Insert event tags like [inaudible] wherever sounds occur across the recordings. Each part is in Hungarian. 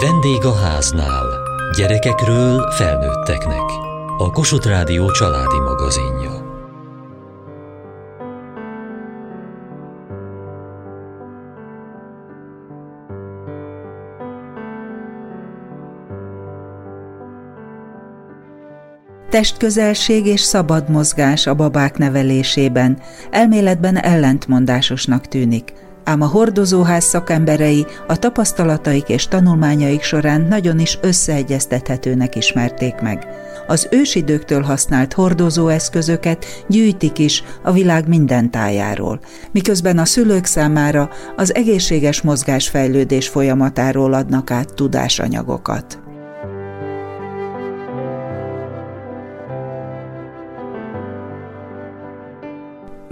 Vendég a háznál. Gyerekekről felnőtteknek. A Kossuth Rádió családi magazinja. Testközelség és szabad mozgás a babák nevelésében elméletben ellentmondásosnak tűnik, ám a hordozóház szakemberei a tapasztalataik és tanulmányaik során nagyon is összeegyeztethetőnek ismerték meg. Az ősidőktől használt hordozóeszközöket gyűjtik is a világ minden tájáról, miközben a szülők számára az egészséges mozgásfejlődés folyamatáról adnak át tudásanyagokat.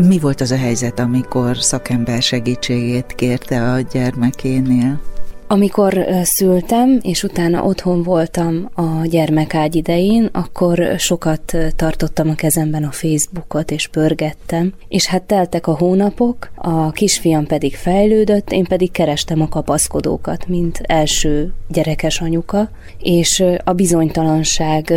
Mi volt az a helyzet, amikor szakember segítségét kérte a gyermekénél? Amikor szültem, és utána otthon voltam a gyermekágy idején, akkor sokat tartottam a kezemben a Facebookot, és pörgettem, és hát teltek a hónapok, a kisfiam pedig fejlődött, én pedig kerestem a kapaszkodókat, mint első gyerekes anyuka, és a bizonytalanság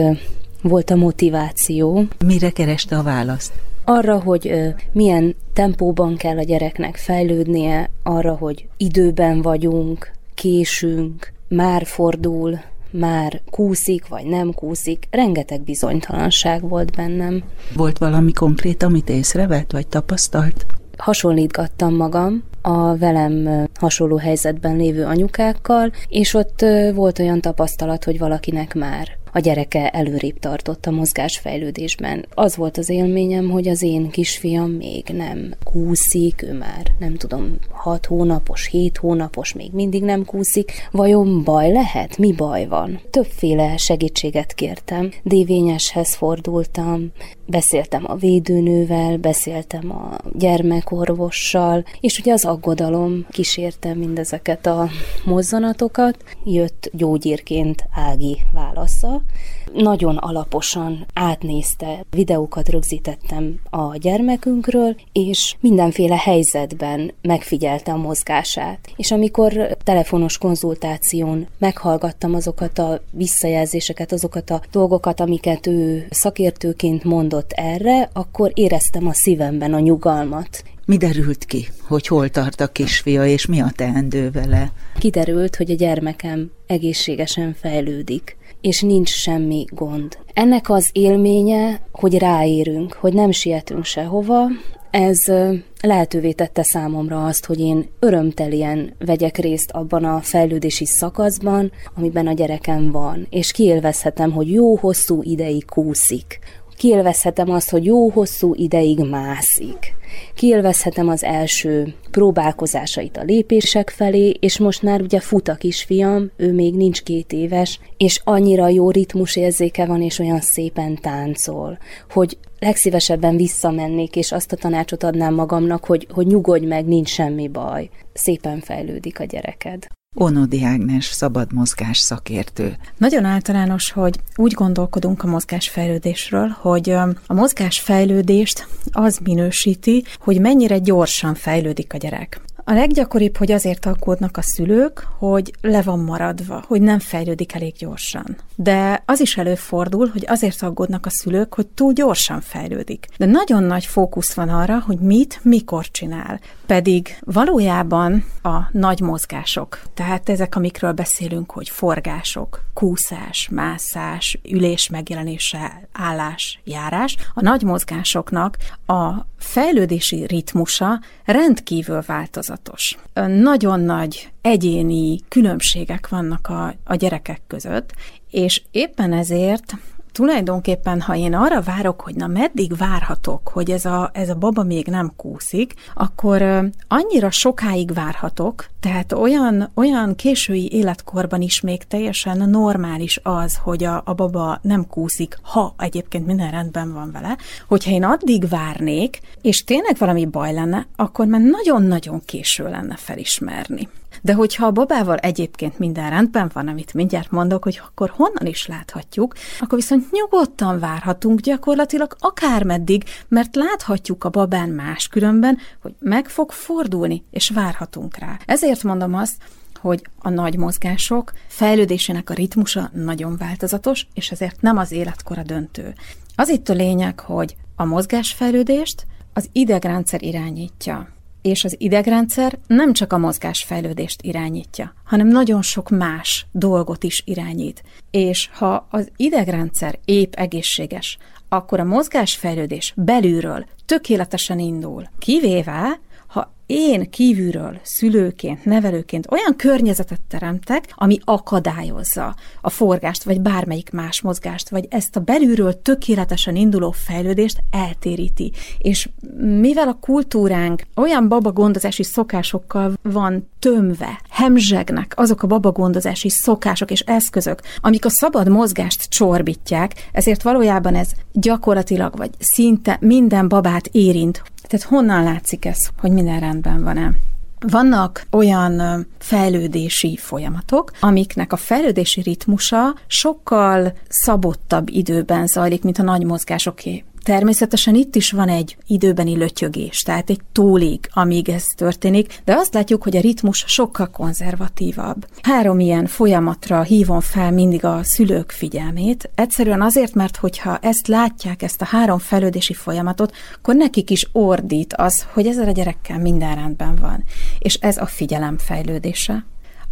volt a motiváció. Mire kereste a választ? Arra, hogy milyen tempóban kell a gyereknek fejlődnie, arra, hogy időben vagyunk, késünk, már fordul, már kúszik, vagy nem kúszik. Rengeteg bizonytalanság volt bennem. Volt valami konkrét, amit észrevett, vagy tapasztalt? Hasonlítgattam magam a velem hasonló helyzetben lévő anyukákkal, és ott volt olyan tapasztalat, hogy valakinek már a gyereke előrébb tartott a mozgásfejlődésben. Az volt az élményem, hogy az én kisfiam még nem kúszik, ő már nem tudom, 6 hónapos, 7 hónapos, még mindig nem kúszik. Vajon baj lehet? Mi baj van? Többféle segítséget kértem. Dévényeshez fordultam, beszéltem a védőnővel, beszéltem a gyermekorvossal, és ugye az aggodalom kísérte mindezeket a mozzanatokat. Jött gyógyírként Ági válasza, nagyon alaposan átnézte, videókat rögzítettem a gyermekünkről, és mindenféle helyzetben megfigyelte a mozgását. És amikor telefonos konzultáción meghallgattam azokat a visszajelzéseket, azokat a dolgokat, amiket ő szakértőként mondott erre, akkor éreztem a szívemben a nyugalmat. Mi derült ki, hogy hol tart a kisfia, és mi a teendő vele? Kiderült, hogy a gyermekem egészségesen fejlődik és nincs semmi gond. Ennek az élménye, hogy ráérünk, hogy nem sietünk sehova, ez lehetővé tette számomra azt, hogy én örömtelien vegyek részt abban a fejlődési szakaszban, amiben a gyerekem van, és kiélvezhetem, hogy jó hosszú ideig kúszik, kiélvezhetem azt, hogy jó hosszú ideig mászik. Kiélvezhetem az első próbálkozásait a lépések felé, és most már ugye fut a kisfiam, ő még nincs két éves, és annyira jó ritmus érzéke van, és olyan szépen táncol, hogy legszívesebben visszamennék, és azt a tanácsot adnám magamnak, hogy, hogy nyugodj meg, nincs semmi baj. Szépen fejlődik a gyereked. Onodi Ágnes, szabad mozgás szakértő. Nagyon általános, hogy úgy gondolkodunk a mozgásfejlődésről, hogy a mozgásfejlődést az minősíti, hogy mennyire gyorsan fejlődik a gyerek. A leggyakoribb, hogy azért aggódnak a szülők, hogy le van maradva, hogy nem fejlődik elég gyorsan. De az is előfordul, hogy azért aggódnak a szülők, hogy túl gyorsan fejlődik. De nagyon nagy fókusz van arra, hogy mit, mikor csinál. Pedig valójában a nagy mozgások, tehát ezek, amikről beszélünk, hogy forgások, kúszás, mászás, ülés megjelenése, állás, járás, a nagy mozgásoknak a fejlődési ritmusa rendkívül változatos. Nagyon nagy egyéni különbségek vannak a, a gyerekek között, és éppen ezért tulajdonképpen, ha én arra várok, hogy na meddig várhatok, hogy ez a, ez a baba még nem kúszik, akkor annyira sokáig várhatok, tehát olyan, olyan késői életkorban is még teljesen normális az, hogy a, a baba nem kúszik, ha egyébként minden rendben van vele, hogyha én addig várnék, és tényleg valami baj lenne, akkor már nagyon-nagyon késő lenne felismerni. De hogyha a babával egyébként minden rendben van, amit mindjárt mondok, hogy akkor honnan is láthatjuk, akkor viszont nyugodtan várhatunk gyakorlatilag akármeddig, mert láthatjuk a babán máskülönben, hogy meg fog fordulni, és várhatunk rá. Ezért mondom azt, hogy a nagy mozgások fejlődésének a ritmusa nagyon változatos, és ezért nem az életkora döntő. Az itt a lényeg, hogy a mozgásfejlődést az idegrendszer irányítja és az idegrendszer nem csak a mozgásfejlődést irányítja, hanem nagyon sok más dolgot is irányít. És ha az idegrendszer épp egészséges, akkor a mozgásfejlődés belülről tökéletesen indul. Kivéve, én kívülről, szülőként, nevelőként olyan környezetet teremtek, ami akadályozza a forgást, vagy bármelyik más mozgást, vagy ezt a belülről tökéletesen induló fejlődést eltéríti. És mivel a kultúránk olyan babagondozási szokásokkal van tömve, hemzsegnek azok a babagondozási szokások és eszközök, amik a szabad mozgást csorbítják, ezért valójában ez gyakorlatilag, vagy szinte minden babát érint, tehát honnan látszik ez, hogy minden rendben van-e? Vannak olyan fejlődési folyamatok, amiknek a fejlődési ritmusa sokkal szabottabb időben zajlik, mint a nagy mozgásoké. Természetesen itt is van egy időbeni lötyögés, tehát egy tólig, amíg ez történik, de azt látjuk, hogy a ritmus sokkal konzervatívabb. Három ilyen folyamatra hívom fel mindig a szülők figyelmét, egyszerűen azért, mert hogyha ezt látják, ezt a három fejlődési folyamatot, akkor nekik is ordít az, hogy ezzel a gyerekkel minden rendben van. És ez a figyelem fejlődése,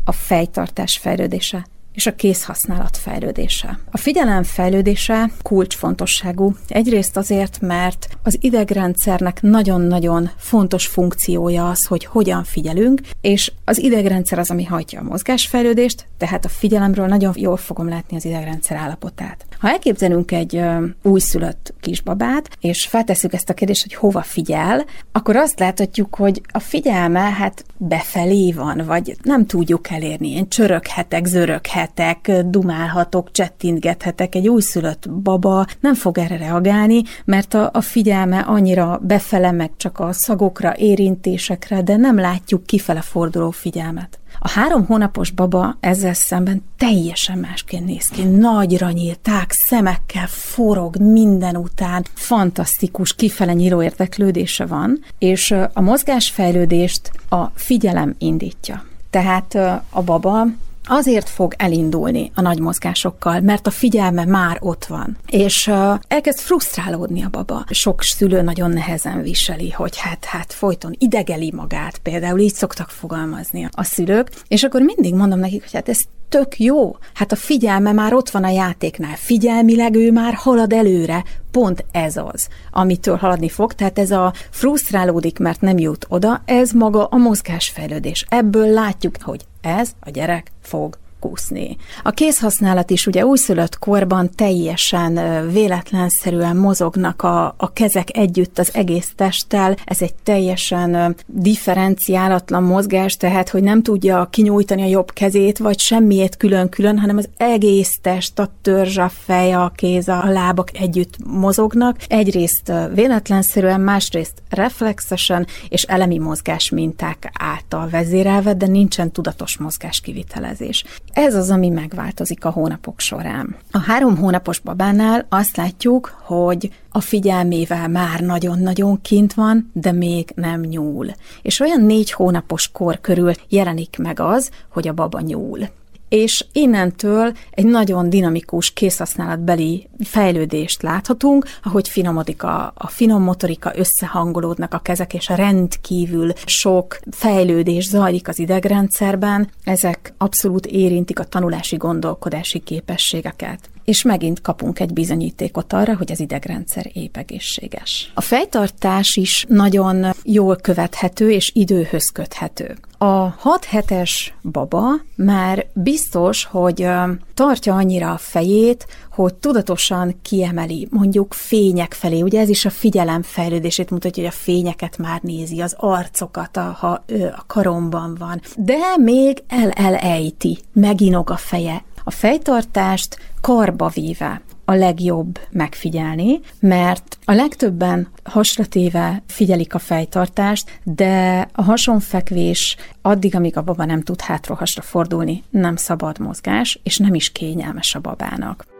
a fejtartás fejlődése, és a kézhasználat fejlődése. A figyelem fejlődése kulcsfontosságú. Egyrészt azért, mert az idegrendszernek nagyon-nagyon fontos funkciója az, hogy hogyan figyelünk, és az idegrendszer az, ami hajtja a mozgásfejlődést, tehát a figyelemről nagyon jól fogom látni az idegrendszer állapotát. Ha elképzelünk egy újszülött kisbabát, és feltesszük ezt a kérdést, hogy hova figyel, akkor azt láthatjuk, hogy a figyelme hát befelé van, vagy nem tudjuk elérni. Én csöröghetek, zöröghetek, ülhetek, dumálhatok, csettintgethetek. Egy újszülött baba nem fog erre reagálni, mert a, a figyelme annyira befele, meg csak a szagokra, érintésekre, de nem látjuk kifele forduló figyelmet. A három hónapos baba ezzel szemben teljesen másként néz ki. Nagyra nyílták, szemekkel forog minden után, fantasztikus, kifele nyíló érdeklődése van, és a mozgásfejlődést a figyelem indítja. Tehát a baba azért fog elindulni a nagy mozgásokkal, mert a figyelme már ott van. És uh, elkezd frusztrálódni a baba. Sok szülő nagyon nehezen viseli, hogy hát, hát folyton idegeli magát, például így szoktak fogalmazni a szülők, és akkor mindig mondom nekik, hogy hát ez tök jó. Hát a figyelme már ott van a játéknál. Figyelmileg ő már halad előre. Pont ez az, amitől haladni fog. Tehát ez a frusztrálódik, mert nem jut oda, ez maga a mozgásfejlődés. Ebből látjuk, hogy ez a gyerek fog kúszni. A kézhasználat is ugye újszülött korban teljesen véletlenszerűen mozognak a, a kezek együtt az egész testtel. Ez egy teljesen differenciálatlan mozgás, tehát hogy nem tudja kinyújtani a jobb kezét, vagy semmiét külön-külön, hanem az egész test, a törzs, a fej, a kéz, a lábak együtt mozognak. Egyrészt véletlenszerűen, másrészt reflexesen és elemi mozgás minták által vezérelve, de nincsen tudatos mozgás kivitelezés. Ez az, ami megváltozik a hónapok során. A három hónapos babánál azt látjuk, hogy a figyelmével már nagyon-nagyon kint van, de még nem nyúl. És olyan négy hónapos kor körül jelenik meg az, hogy a baba nyúl és innentől egy nagyon dinamikus készhasználatbeli fejlődést láthatunk, ahogy finomodik a, a finom motorika, összehangolódnak a kezek, és a rendkívül sok fejlődés zajlik az idegrendszerben, ezek abszolút érintik a tanulási gondolkodási képességeket és megint kapunk egy bizonyítékot arra, hogy az idegrendszer épp egészséges. A fejtartás is nagyon jól követhető és időhöz köthető. A 6 hetes baba már biztos, hogy tartja annyira a fejét, hogy tudatosan kiemeli, mondjuk fények felé. Ugye ez is a figyelem fejlődését mutatja, hogy a fényeket már nézi, az arcokat, ha ő a karomban van. De még el-elejti, meginog a feje, a fejtartást karba véve a legjobb megfigyelni, mert a legtöbben hasratéve figyelik a fejtartást, de a hasonfekvés addig, amíg a baba nem tud hátra-hasra fordulni, nem szabad mozgás, és nem is kényelmes a babának.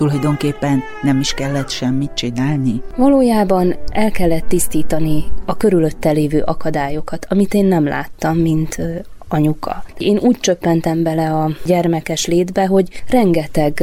Tulajdonképpen nem is kellett semmit csinálni? Valójában el kellett tisztítani a körülötte lévő akadályokat, amit én nem láttam, mint anyuka. Én úgy csöppentem bele a gyermekes létbe, hogy rengeteg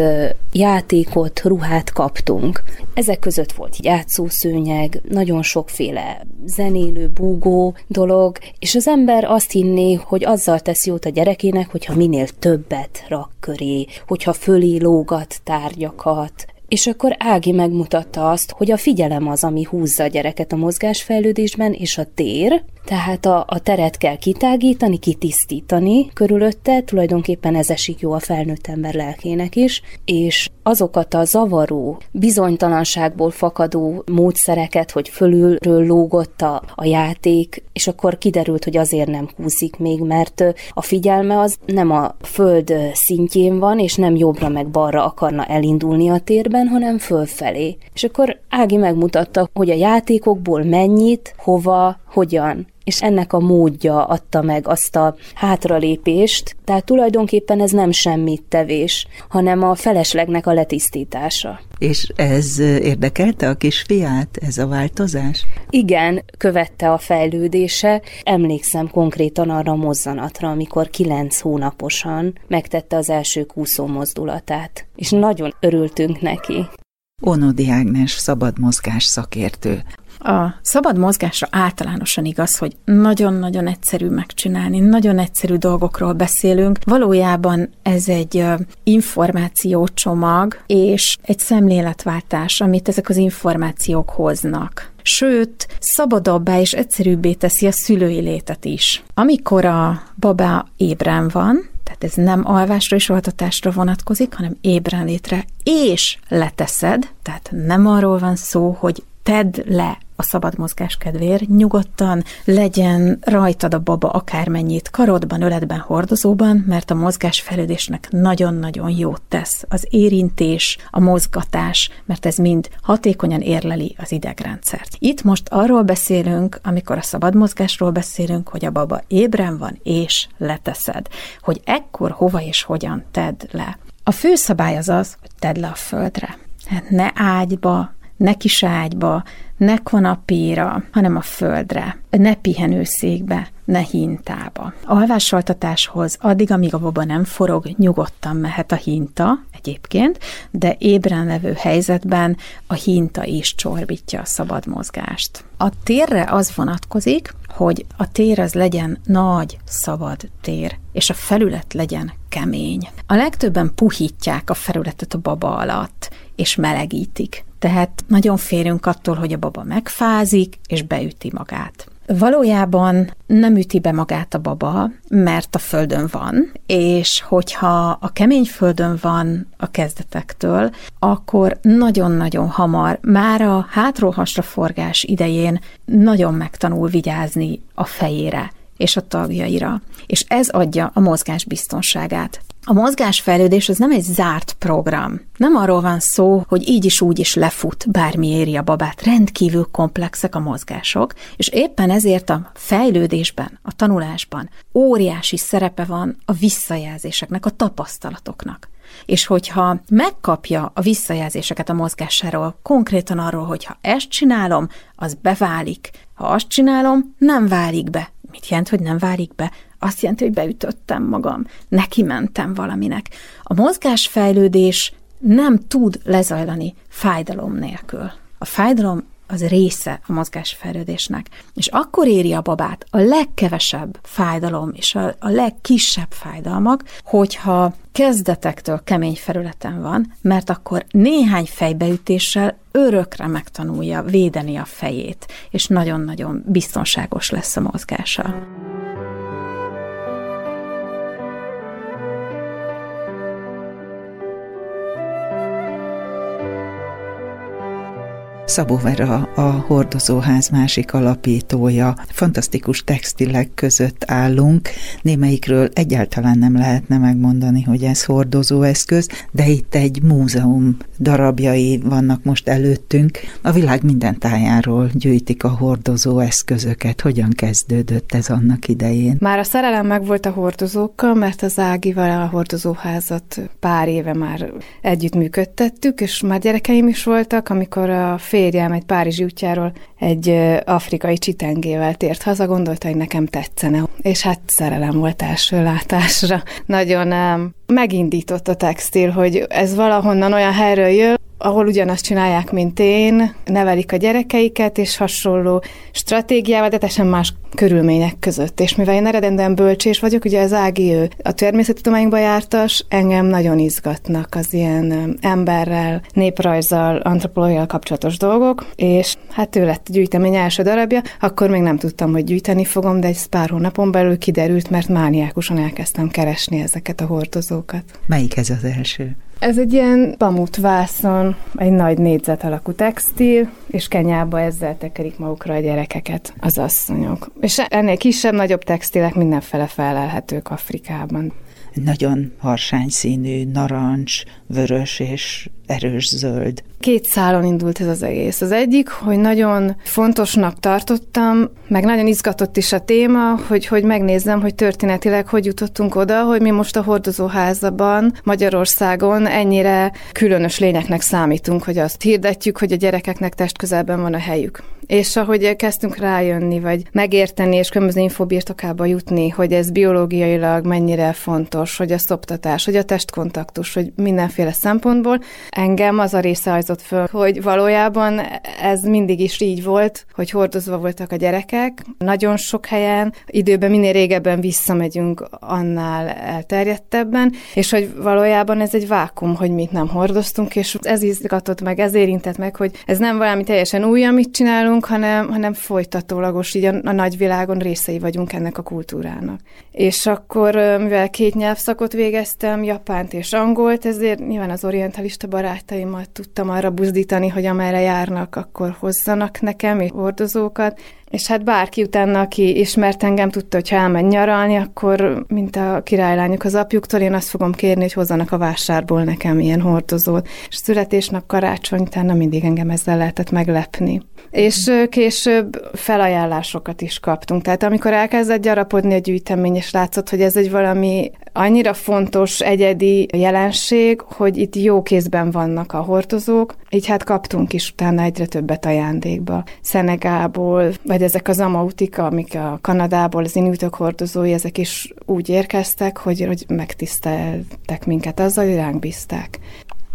játékot, ruhát kaptunk. Ezek között volt játszószőnyeg, nagyon sokféle zenélő, búgó dolog, és az ember azt hinné, hogy azzal tesz jót a gyerekének, hogyha minél többet rak köré, hogyha fölé lógat tárgyakat, és akkor Ági megmutatta azt, hogy a figyelem az, ami húzza a gyereket a mozgásfejlődésben, és a tér, tehát a, a teret kell kitágítani, kitisztítani körülötte, tulajdonképpen ez esik jó a felnőtt ember lelkének is, és azokat a zavaró, bizonytalanságból fakadó módszereket, hogy fölülről lógott a, a játék, és akkor kiderült, hogy azért nem húzik még, mert a figyelme az nem a föld szintjén van, és nem jobbra meg balra akarna elindulni a térben, hanem fölfelé. És akkor Ági megmutatta, hogy a játékokból mennyit, hova, hogyan és ennek a módja adta meg azt a hátralépést, tehát tulajdonképpen ez nem semmit tevés, hanem a feleslegnek a letisztítása. És ez érdekelte a kisfiát, ez a változás? Igen, követte a fejlődése. Emlékszem konkrétan arra a mozzanatra, amikor kilenc hónaposan megtette az első kúszó mozdulatát, és nagyon örültünk neki. Onodi Ágnes szabad mozgás szakértő. A szabad mozgásra általánosan igaz, hogy nagyon-nagyon egyszerű megcsinálni, nagyon egyszerű dolgokról beszélünk. Valójában ez egy információcsomag és egy szemléletváltás, amit ezek az információk hoznak sőt, szabadabbá és egyszerűbbé teszi a szülői létet is. Amikor a baba ébren van, tehát ez nem alvásra és altatásra vonatkozik, hanem ébren létre, és leteszed, tehát nem arról van szó, hogy tedd le a szabad mozgás kedvéért, nyugodtan legyen rajtad a baba akármennyit karodban, öletben, hordozóban, mert a mozgás fejlődésnek nagyon-nagyon jót tesz. Az érintés, a mozgatás, mert ez mind hatékonyan érleli az idegrendszert. Itt most arról beszélünk, amikor a szabad mozgásról beszélünk, hogy a baba ébren van és leteszed, hogy ekkor hova és hogyan tedd le. A fő szabály az az, hogy tedd le a földre. Hát ne ágyba, ne kis ágyba, ne kanapéra, hanem a földre, ne pihenőszékbe, ne hintába. Alvásoltatáshoz addig, amíg a baba nem forog, nyugodtan mehet a hinta egyébként, de ébren levő helyzetben a hinta is csorbítja a szabad mozgást. A térre az vonatkozik, hogy a tér az legyen nagy, szabad tér, és a felület legyen kemény. A legtöbben puhítják a felületet a baba alatt, és melegítik. Tehát nagyon félünk attól, hogy a baba megfázik, és beüti magát. Valójában nem üti be magát a baba, mert a földön van, és hogyha a kemény földön van a kezdetektől, akkor nagyon-nagyon hamar, már a hátról hasra forgás idején nagyon megtanul vigyázni a fejére és a tagjaira. És ez adja a mozgás biztonságát. A mozgásfejlődés az nem egy zárt program. Nem arról van szó, hogy így is úgy is lefut, bármi éri a babát. Rendkívül komplexek a mozgások, és éppen ezért a fejlődésben, a tanulásban óriási szerepe van a visszajelzéseknek, a tapasztalatoknak. És hogyha megkapja a visszajelzéseket a mozgásáról, konkrétan arról, hogy ha ezt csinálom, az beválik, ha azt csinálom, nem válik be. Mit jelent, hogy nem válik be? azt jelenti, hogy beütöttem magam, neki mentem valaminek. A mozgásfejlődés nem tud lezajlani fájdalom nélkül. A fájdalom az része a mozgásfejlődésnek. És akkor éri a babát a legkevesebb fájdalom és a, a legkisebb fájdalmak, hogyha kezdetektől kemény felületen van, mert akkor néhány fejbeütéssel örökre megtanulja védeni a fejét, és nagyon-nagyon biztonságos lesz a mozgása. Szabó Vera a hordozóház másik alapítója. Fantasztikus textilek között állunk. Némelyikről egyáltalán nem lehetne megmondani, hogy ez hordozóeszköz, de itt egy múzeum darabjai vannak most előttünk. A világ minden tájáról gyűjtik a hordozó eszközöket. Hogyan kezdődött ez annak idején? Már a szerelem meg volt a hordozókkal, mert az Ágival a hordozóházat pár éve már együtt működtettük, és már gyerekeim is voltak, amikor a férjem egy Párizsi útjáról egy afrikai csitengével tért haza, gondolta, hogy nekem tetszene. És hát szerelem volt első látásra. Nagyon megindított a textil, hogy ez valahonnan olyan helyről jön, ahol ugyanazt csinálják, mint én, nevelik a gyerekeiket, és hasonló stratégiával, de teljesen más körülmények között. És mivel én eredendően bölcsés vagyok, ugye az Ági ő a természettudományba jártas, engem nagyon izgatnak az ilyen emberrel, néprajzzal, antropológiával kapcsolatos dolgok, és hát ő lett a gyűjtemény első darabja, akkor még nem tudtam, hogy gyűjteni fogom, de egy pár hónapon belül kiderült, mert mániákusan elkezdtem keresni ezeket a hordozókat. Melyik ez az első? Ez egy ilyen pamutvászon, egy nagy négyzet alakú textil, és kenyába ezzel tekerik magukra a gyerekeket az asszonyok. És ennél kisebb, nagyobb textilek mindenfele felelhetők Afrikában. Nagyon harsány színű, narancs, vörös és erős zöld. Két szálon indult ez az egész. Az egyik, hogy nagyon fontosnak tartottam, meg nagyon izgatott is a téma, hogy, hogy megnézzem, hogy történetileg hogy jutottunk oda, hogy mi most a hordozóházban Magyarországon ennyire különös lényeknek számítunk, hogy azt hirdetjük, hogy a gyerekeknek testközelben van a helyük. És ahogy kezdtünk rájönni, vagy megérteni, és különböző infobirtokába jutni, hogy ez biológiailag mennyire fontos, hogy a szoptatás, hogy a testkontaktus, hogy mindenféle szempontból, engem az a része hajzott föl, hogy valójában ez mindig is így volt, hogy hordozva voltak a gyerekek. Nagyon sok helyen, időben minél régebben visszamegyünk, annál elterjedtebben, és hogy valójában ez egy vákum, hogy mit nem hordoztunk, és ez izgatott meg, ez érintett meg, hogy ez nem valami teljesen új, amit csinálunk, hanem, hanem folytatólagos, így a, a nagyvilágon részei vagyunk ennek a kultúrának. És akkor, mivel két nyelvszakot végeztem, japánt és angolt, ezért nyilván az orientalista barátaimat tudtam arra buzdítani, hogy amerre járnak, akkor hozzanak nekem hordozókat, és hát bárki utána, aki ismert engem, tudta, hogy ha elmegy nyaralni, akkor, mint a királylányok az apjuktól, én azt fogom kérni, hogy hozzanak a vásárból nekem ilyen hordozót. És születésnap, karácsony, utána mindig engem ezzel lehetett meglepni. És később felajánlásokat is kaptunk. Tehát amikor elkezdett gyarapodni a gyűjtemény, és látszott, hogy ez egy valami annyira fontos, egyedi jelenség, hogy itt jó kézben vannak a hordozók, így hát kaptunk is utána egyre többet ajándékba. Szenegából, vagy ezek az amautika, amik a Kanadából, az inuitok hordozói, ezek is úgy érkeztek, hogy, hogy megtiszteltek minket azzal, hogy ránk bízták.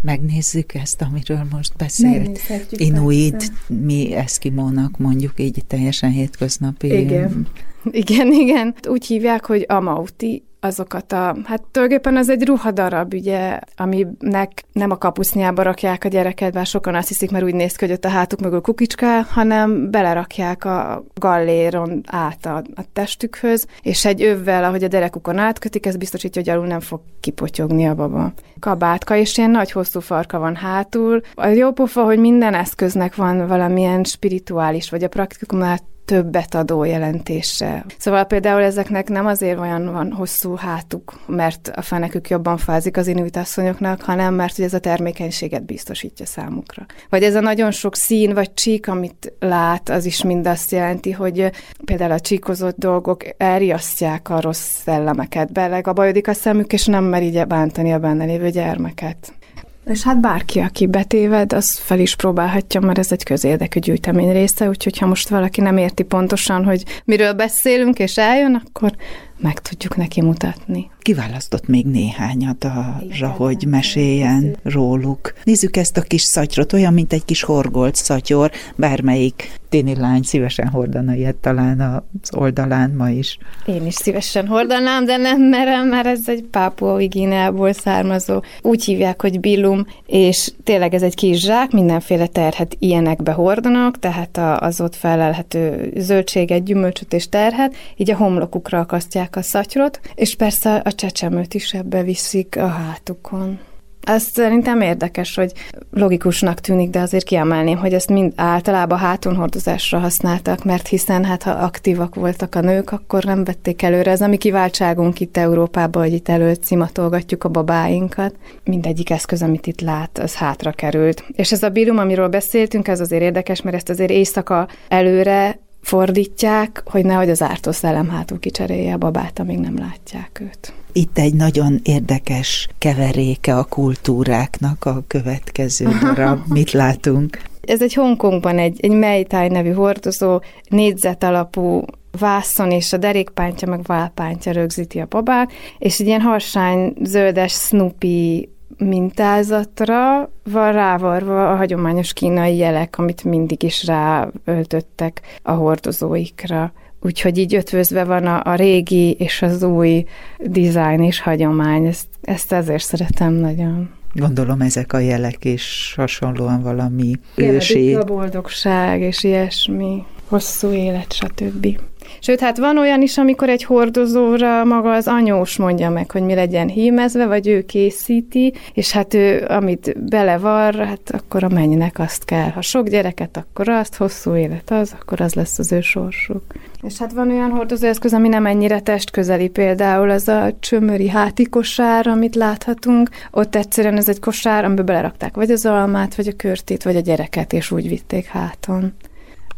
Megnézzük ezt, amiről most beszélt. Inuit, persze. mi eszkimónak mondjuk így teljesen hétköznapi. Igen. [laughs] Igen, igen. Úgy hívják, hogy amauti, azokat a, hát tulajdonképpen az egy ruhadarab, ugye, aminek nem a kapusznyába rakják a gyereket, bár sokan azt hiszik, mert úgy néz ki, hogy ott a hátuk mögül kukicská, hanem belerakják a galléron át a, a testükhöz, és egy övvel, ahogy a derekukon átkötik, ez biztosítja, hogy alul nem fog kipotyogni a baba. Kabátka, és ilyen nagy hosszú farka van hátul. A jó pofa, hogy minden eszköznek van valamilyen spirituális, vagy a praktikumnál többet adó jelentése. Szóval például ezeknek nem azért olyan van hosszú hátuk, mert a fenekük jobban fázik az inuit asszonyoknak, hanem mert hogy ez a termékenységet biztosítja számukra. Vagy ez a nagyon sok szín vagy csík, amit lát, az is mind azt jelenti, hogy például a csíkozott dolgok elriasztják a rossz szellemeket, belegabajodik a szemük, és nem meri bántani a benne lévő gyermeket. És hát bárki, aki betéved, az fel is próbálhatja, mert ez egy közérdekű gyűjtemény része, úgyhogy ha most valaki nem érti pontosan, hogy miről beszélünk, és eljön, akkor meg tudjuk neki mutatni. Kiválasztott még néhányat arra, hogy meséljen róluk. Nézzük ezt a kis szatyrot, olyan, mint egy kis horgolt szatyor, bármelyik téni lány szívesen hordana ilyet talán az oldalán ma is. Én is szívesen hordanám, de nem merem, mert ez egy pápua Gineából származó. Úgy hívják, hogy billum, és tényleg ez egy kis zsák, mindenféle terhet ilyenekbe hordanak, tehát az ott felelhető zöldséget, gyümölcsöt és terhet, így a homlokukra akasztják a szatyrot, és persze a csecsemőt is ebbe viszik a hátukon. Ez szerintem érdekes, hogy logikusnak tűnik, de azért kiemelném, hogy ezt mind általában hátonhordozásra használtak, mert hiszen hát ha aktívak voltak a nők, akkor nem vették előre. Ez a mi kiváltságunk itt Európában, hogy itt előtt szimatolgatjuk a babáinkat. Mindegyik eszköz, amit itt lát, az hátra került. És ez a bírum, amiről beszéltünk, ez azért érdekes, mert ezt azért éjszaka előre fordítják, hogy nehogy az ártó szellem hátul kicserélje a babát, amíg nem látják őt. Itt egy nagyon érdekes keveréke a kultúráknak a következő darab. [laughs] Mit látunk? Ez egy Hongkongban egy, egy Meitai nevű hordozó, négyzet alapú vászon és a derékpántja meg válpántja rögzíti a babát, és egy ilyen harsány zöldes Snoopy mintázatra van rávarva a hagyományos kínai jelek, amit mindig is ráöltöttek a hordozóikra. Úgyhogy így ötvözve van a, a régi és az új dizájn és hagyomány. Ezt, ezt ezért szeretem nagyon. Gondolom ezek a jelek is hasonlóan valami ősi. a boldogság és ilyesmi, hosszú élet, stb. Sőt, hát van olyan is, amikor egy hordozóra maga az anyós mondja meg, hogy mi legyen hímezve, vagy ő készíti, és hát ő, amit belevar, hát akkor a mennynek azt kell. Ha sok gyereket, akkor azt, hosszú élet az, akkor az lesz az ő sorsuk. És hát van olyan hordozóeszköz, ami nem ennyire testközeli, például az a csömöri háti kosár, amit láthatunk. Ott egyszerűen ez egy kosár, amiben belerakták vagy az almát, vagy a körtét, vagy a gyereket, és úgy vitték háton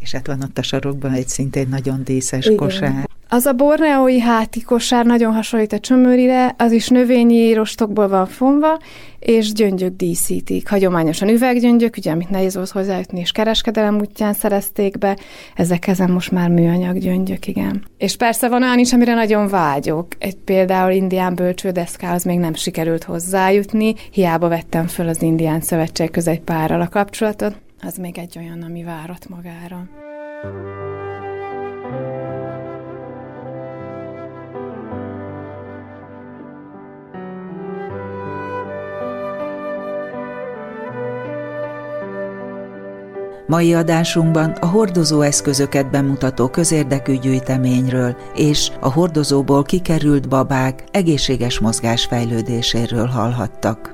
és hát van ott a sarokban egy szintén nagyon díszes Igen. kosár. Az a borneói háti kosár nagyon hasonlít a csömörire, az is növényi rostokból van fonva, és gyöngyök díszítik. Hagyományosan üveggyöngyök, ugye, amit nehéz volt hozzájutni, és kereskedelem útján szerezték be, ezek ezen most már műanyag gyöngyök, igen. És persze van olyan is, amire nagyon vágyok. Egy például indián bölcsődeszkához még nem sikerült hozzájutni, hiába vettem föl az indián szövetség között egy párral a kapcsolatot, az még egy olyan, ami várat magára. Mai adásunkban a hordozó eszközöket bemutató közérdekű gyűjteményről és a hordozóból kikerült babák egészséges mozgásfejlődéséről hallhattak.